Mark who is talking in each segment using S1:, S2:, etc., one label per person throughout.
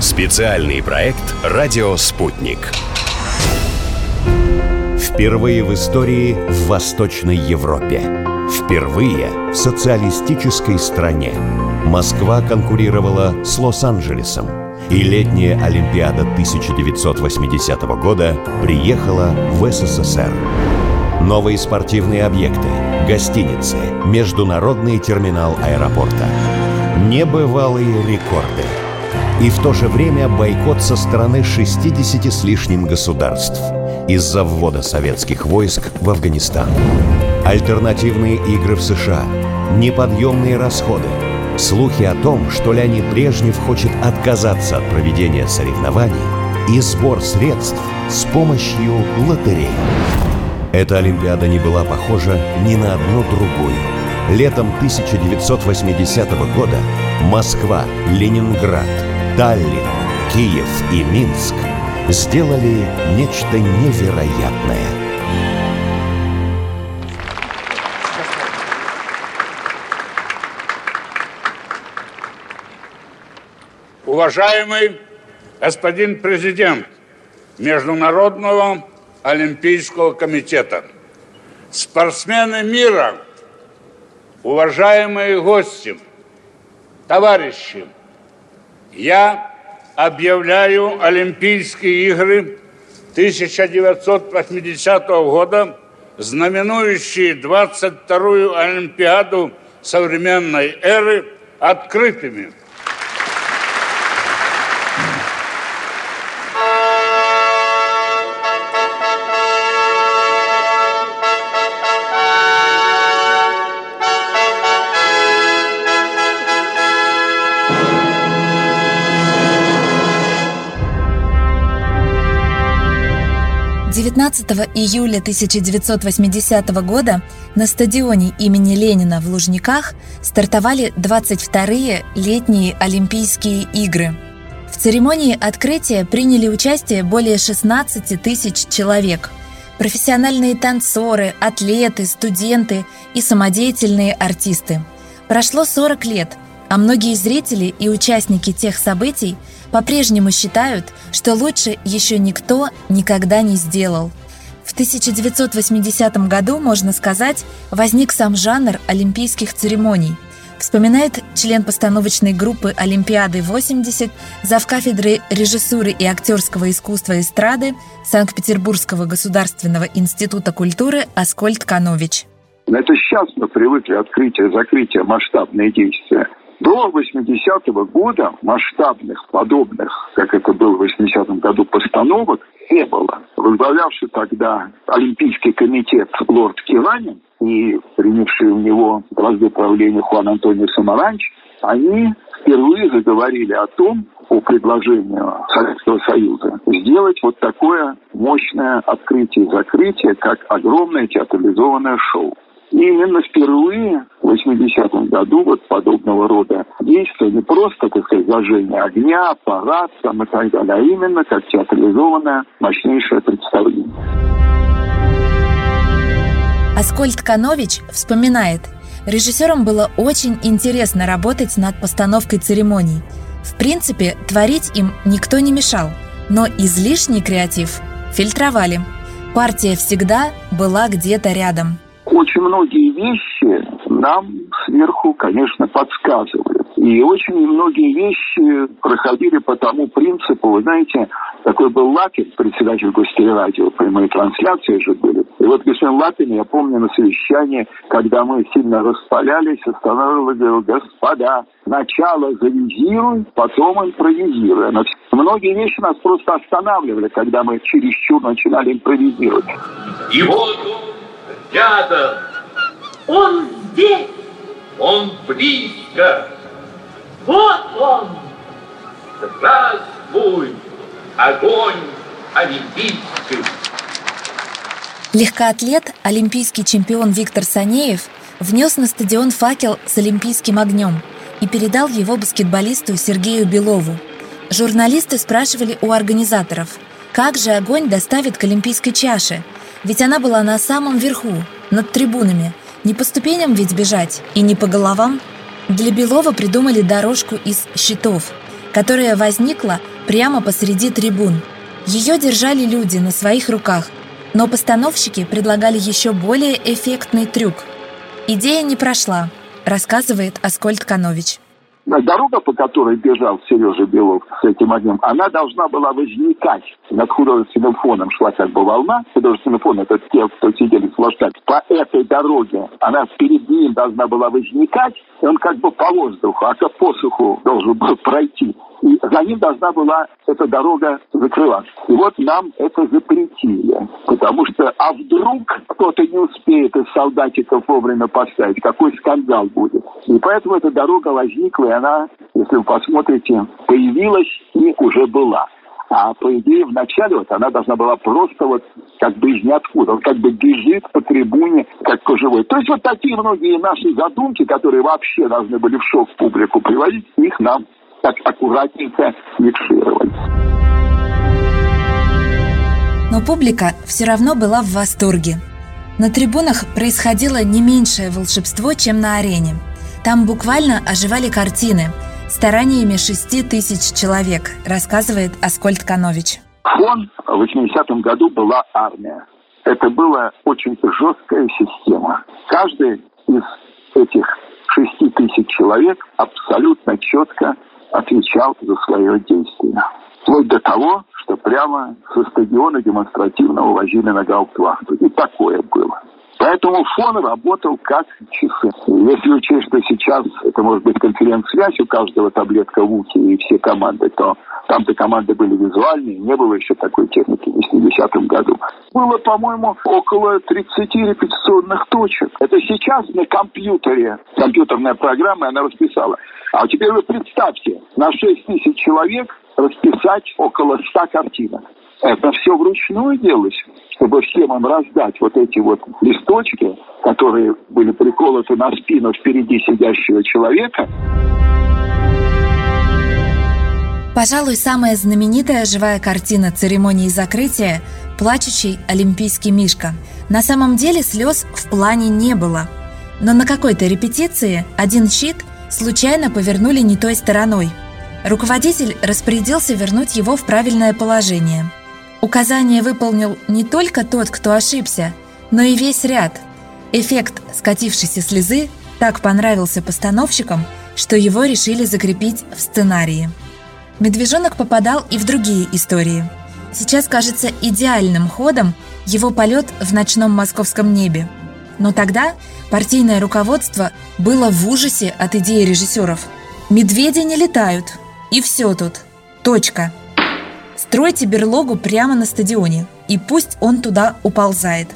S1: Специальный проект «Радио Спутник». Впервые в истории в Восточной Европе. Впервые в социалистической стране. Москва конкурировала с Лос-Анджелесом. И летняя Олимпиада 1980 года приехала в СССР. Новые спортивные объекты, гостиницы, международный терминал аэропорта. Небывалые рекорды. И в то же время бойкот со стороны 60 с лишним государств из-за ввода советских войск в Афганистан. Альтернативные игры в США. Неподъемные расходы. Слухи о том, что Леонид Брежнев хочет отказаться от проведения соревнований и сбор средств с помощью лотереи. Эта Олимпиада не была похожа ни на одну другую. Летом 1980 года Москва, Ленинград, Таллин, Киев и Минск сделали нечто невероятное.
S2: Уважаемый господин президент Международного Олимпийского комитета. Спортсмены мира, уважаемые гости, товарищи, я объявляю Олимпийские игры 1980 года, знаменующие 22-ю Олимпиаду современной эры, открытыми –
S3: 19 июля 1980 года на стадионе имени Ленина в Лужниках стартовали 22-е летние Олимпийские игры. В церемонии открытия приняли участие более 16 тысяч человек. Профессиональные танцоры, атлеты, студенты и самодеятельные артисты. Прошло 40 лет, а многие зрители и участники тех событий – по-прежнему считают, что лучше еще никто никогда не сделал. В 1980 году, можно сказать, возник сам жанр олимпийских церемоний. Вспоминает член постановочной группы «Олимпиады-80», завкафедры режиссуры и актерского искусства эстрады Санкт-Петербургского государственного института культуры Аскольд Канович.
S4: Это сейчас мы привыкли открытие, закрытие, масштабные действия. До 80-го года масштабных, подобных, как это было в 80-м году, постановок не было. Возглавлявший тогда Олимпийский комитет лорд Киранин и принявший у него бразды правления Хуан Антонио Самаранч, они впервые заговорили о том, по предложению Советского Союза, сделать вот такое мощное открытие-закрытие, как огромное театрализованное шоу. И именно впервые в 80-м году вот подобного рода действия, не просто, так сказать, зажжение огня, парад там и так далее, а именно как театрализованное мощнейшее представление.
S3: Аскольд Канович вспоминает, режиссерам было очень интересно работать над постановкой церемоний. В принципе, творить им никто не мешал, но излишний креатив фильтровали. Партия всегда была где-то рядом –
S4: очень многие вещи нам сверху, конечно, подсказывают. И очень многие вещи проходили по тому принципу, вы знаете, такой был Лапин, председатель гостелерадио, прямые трансляции же были. И вот господин Лапин, я помню на совещании, когда мы сильно распалялись, останавливал и говорил, господа, сначала завизируй, потом импровизируй. Но многие вещи нас просто останавливали, когда мы чересчур начинали импровизировать.
S5: И вот рядом.
S6: Он здесь.
S5: Он близко.
S6: Вот он.
S5: Здравствуй, огонь олимпийский.
S3: Легкоатлет, олимпийский чемпион Виктор Санеев внес на стадион факел с олимпийским огнем и передал его баскетболисту Сергею Белову. Журналисты спрашивали у организаторов, как же огонь доставит к олимпийской чаше – ведь она была на самом верху, над трибунами. Не по ступеням ведь бежать, и не по головам. Для Белова придумали дорожку из щитов. которая возникла прямо посреди трибун. Ее держали люди на своих руках, но постановщики предлагали еще более эффектный трюк. Идея не прошла, рассказывает Аскольд Канович.
S4: Дорога, по которой бежал Сережа Белов с этим огнем, она должна была возникать над художественным фоном. Шла как бы волна. Художественный фон – это те, кто сидели с флажками. По этой дороге она перед ним должна была возникать, и он как бы по воздуху, а по посуху должен был пройти и за ним должна была эта дорога закрываться. И вот нам это запретили, потому что, а вдруг кто-то не успеет из солдатиков вовремя поставить, какой скандал будет. И поэтому эта дорога возникла, и она, если вы посмотрите, появилась и уже была. А по идее вначале вот она должна была просто вот как бы из ниоткуда. Он как бы бежит по трибуне, как живой. То есть вот такие многие наши задумки, которые вообще должны были в шок публику приводить, их нам так аккуратненько микшировать.
S3: Но публика все равно была в восторге. На трибунах происходило не меньшее волшебство, чем на арене. Там буквально оживали картины стараниями шести тысяч человек, рассказывает Аскольд Канович.
S4: Фон в 80-м году была армия. Это была очень жесткая система. Каждый из этих шести тысяч человек абсолютно четко отвечал за свое действие. Вплоть до того, что прямо со стадиона демонстративно увозили на гауптвахту. И такое было. Поэтому фон работал как часы. Если учесть, что сейчас это может быть конференц-связь, у каждого таблетка в ухе и все команды, то там-то команды были визуальные, не было еще такой техники в 80-м году. Было, по-моему, около 30 репетиционных точек. Это сейчас на компьютере, компьютерная программа, она расписала. А теперь вы представьте, на 6 тысяч человек расписать около 100 картинок. Это все вручную делалось, чтобы всем им раздать вот эти вот листочки, которые были приколоты на спину впереди сидящего человека.
S3: Пожалуй, самая знаменитая живая картина церемонии закрытия – плачущий олимпийский мишка. На самом деле слез в плане не было. Но на какой-то репетиции один щит случайно повернули не той стороной. Руководитель распорядился вернуть его в правильное положение – Указание выполнил не только тот, кто ошибся, но и весь ряд. Эффект скатившейся слезы так понравился постановщикам, что его решили закрепить в сценарии. Медвежонок попадал и в другие истории. Сейчас кажется идеальным ходом его полет в ночном московском небе. Но тогда партийное руководство было в ужасе от идеи режиссеров. Медведи не летают. И все тут. Точка. Стройте берлогу прямо на стадионе, и пусть он туда уползает.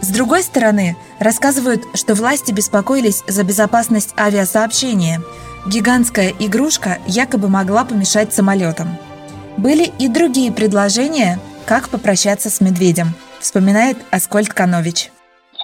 S3: С другой стороны, рассказывают, что власти беспокоились за безопасность авиасообщения. Гигантская игрушка якобы могла помешать самолетам. Были и другие предложения, как попрощаться с медведем, вспоминает Аскольд Канович.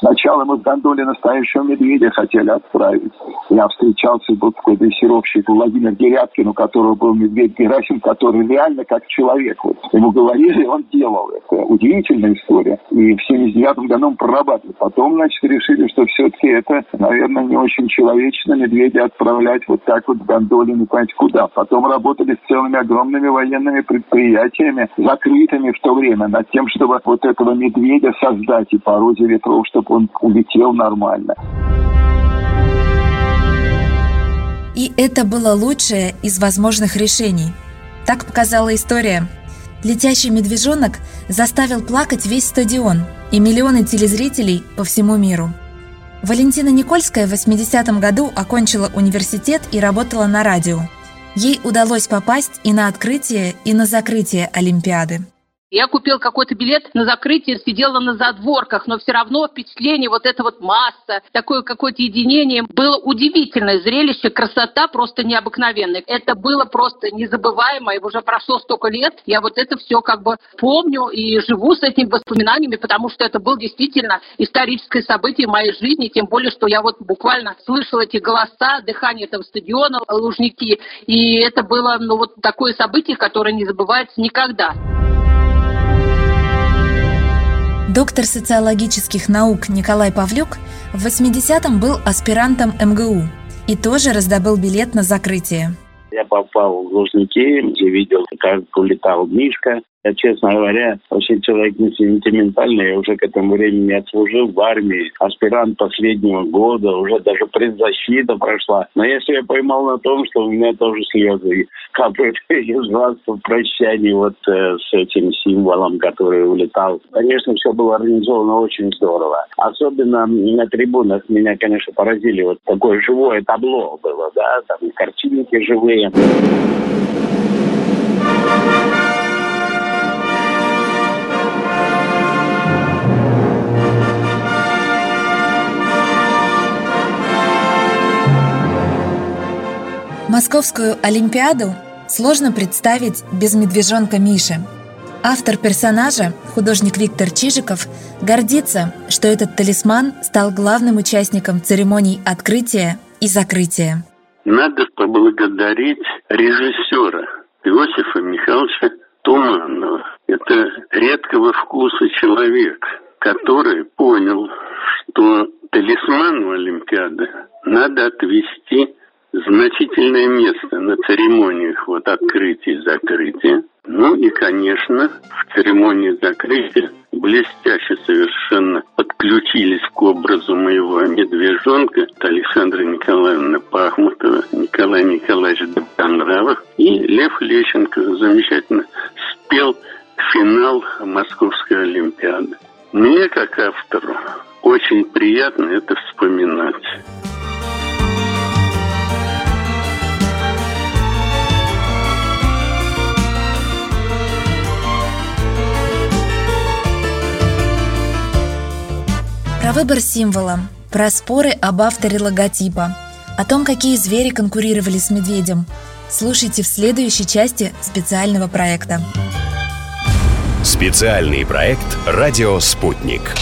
S4: Сначала мы в гондоле настоящего медведя хотели отправить. Я встречался, был такой дрессировщик Владимир Дерябкин, у которого был медведь Герасим, который реально как человек. Вот. Ему говорили, он делал это. Удивительная история. И в 79 году он прорабатывал. Потом, значит, решили, что все-таки это, наверное, не очень человечно медведя отправлять вот так вот в гондоле, не понять куда. Потом работали с целыми огромными военными предприятиями, закрытыми в то время, над тем, чтобы вот этого медведя создать и по розе ветров, чтобы он улетел нормально.
S3: И это было лучшее из возможных решений. Так показала история. Летящий медвежонок заставил плакать весь стадион и миллионы телезрителей по всему миру. Валентина Никольская в 80-м году окончила университет и работала на радио. Ей удалось попасть и на открытие, и на закрытие Олимпиады.
S7: Я купил какой-то билет на закрытие, сидела на задворках, но все равно впечатление, вот эта вот масса, такое какое-то единение. Было удивительное зрелище, красота просто необыкновенная. Это было просто незабываемо, и уже прошло столько лет. Я вот это все как бы помню и живу с этими воспоминаниями, потому что это было действительно историческое событие в моей жизни, тем более, что я вот буквально слышала эти голоса, дыхание этого стадиона, Лужники, и это было ну, вот такое событие, которое не забывается никогда.
S3: Доктор социологических наук Николай Павлюк в 80-м был аспирантом МГУ и тоже раздобыл билет на закрытие.
S8: Я попал в Лужники, где видел, как улетал Мишка. Я, честно говоря, вообще человек не сентиментальный. Я уже к этому времени отслужил в армии. Аспирант последнего года. Уже даже предзащита прошла. Но если я поймал на том, что у меня тоже слезы капают из глаз в прощании вот э, с этим символом, который улетал. Конечно, все было организовано очень здорово. Особенно на трибунах меня, конечно, поразили. Вот такое живое табло было, да, там картинки живые.
S3: Московскую Олимпиаду сложно представить без медвежонка Миши. Автор персонажа, художник Виктор Чижиков, гордится, что этот талисман стал главным участником церемоний открытия и закрытия.
S9: Надо поблагодарить режиссера Иосифа Михайловича Туманова. Это редкого вкуса человек, который понял, что талисману Олимпиады надо отвести значительное место на церемониях вот открытия и закрытия. Ну и, конечно, в церемонии закрытия блестяще совершенно подключились к образу моего медвежонка Александра Николаевна Пахмутова, Николай Николаевич Добронравов и Лев Лещенко замечательно спел финал Московской Олимпиады. Мне, как автору, очень приятно это вспоминать.
S3: Выбор символа, про споры об авторе логотипа, о том, какие звери конкурировали с медведем. Слушайте в следующей части специального проекта.
S1: Специальный проект «Радио Спутник».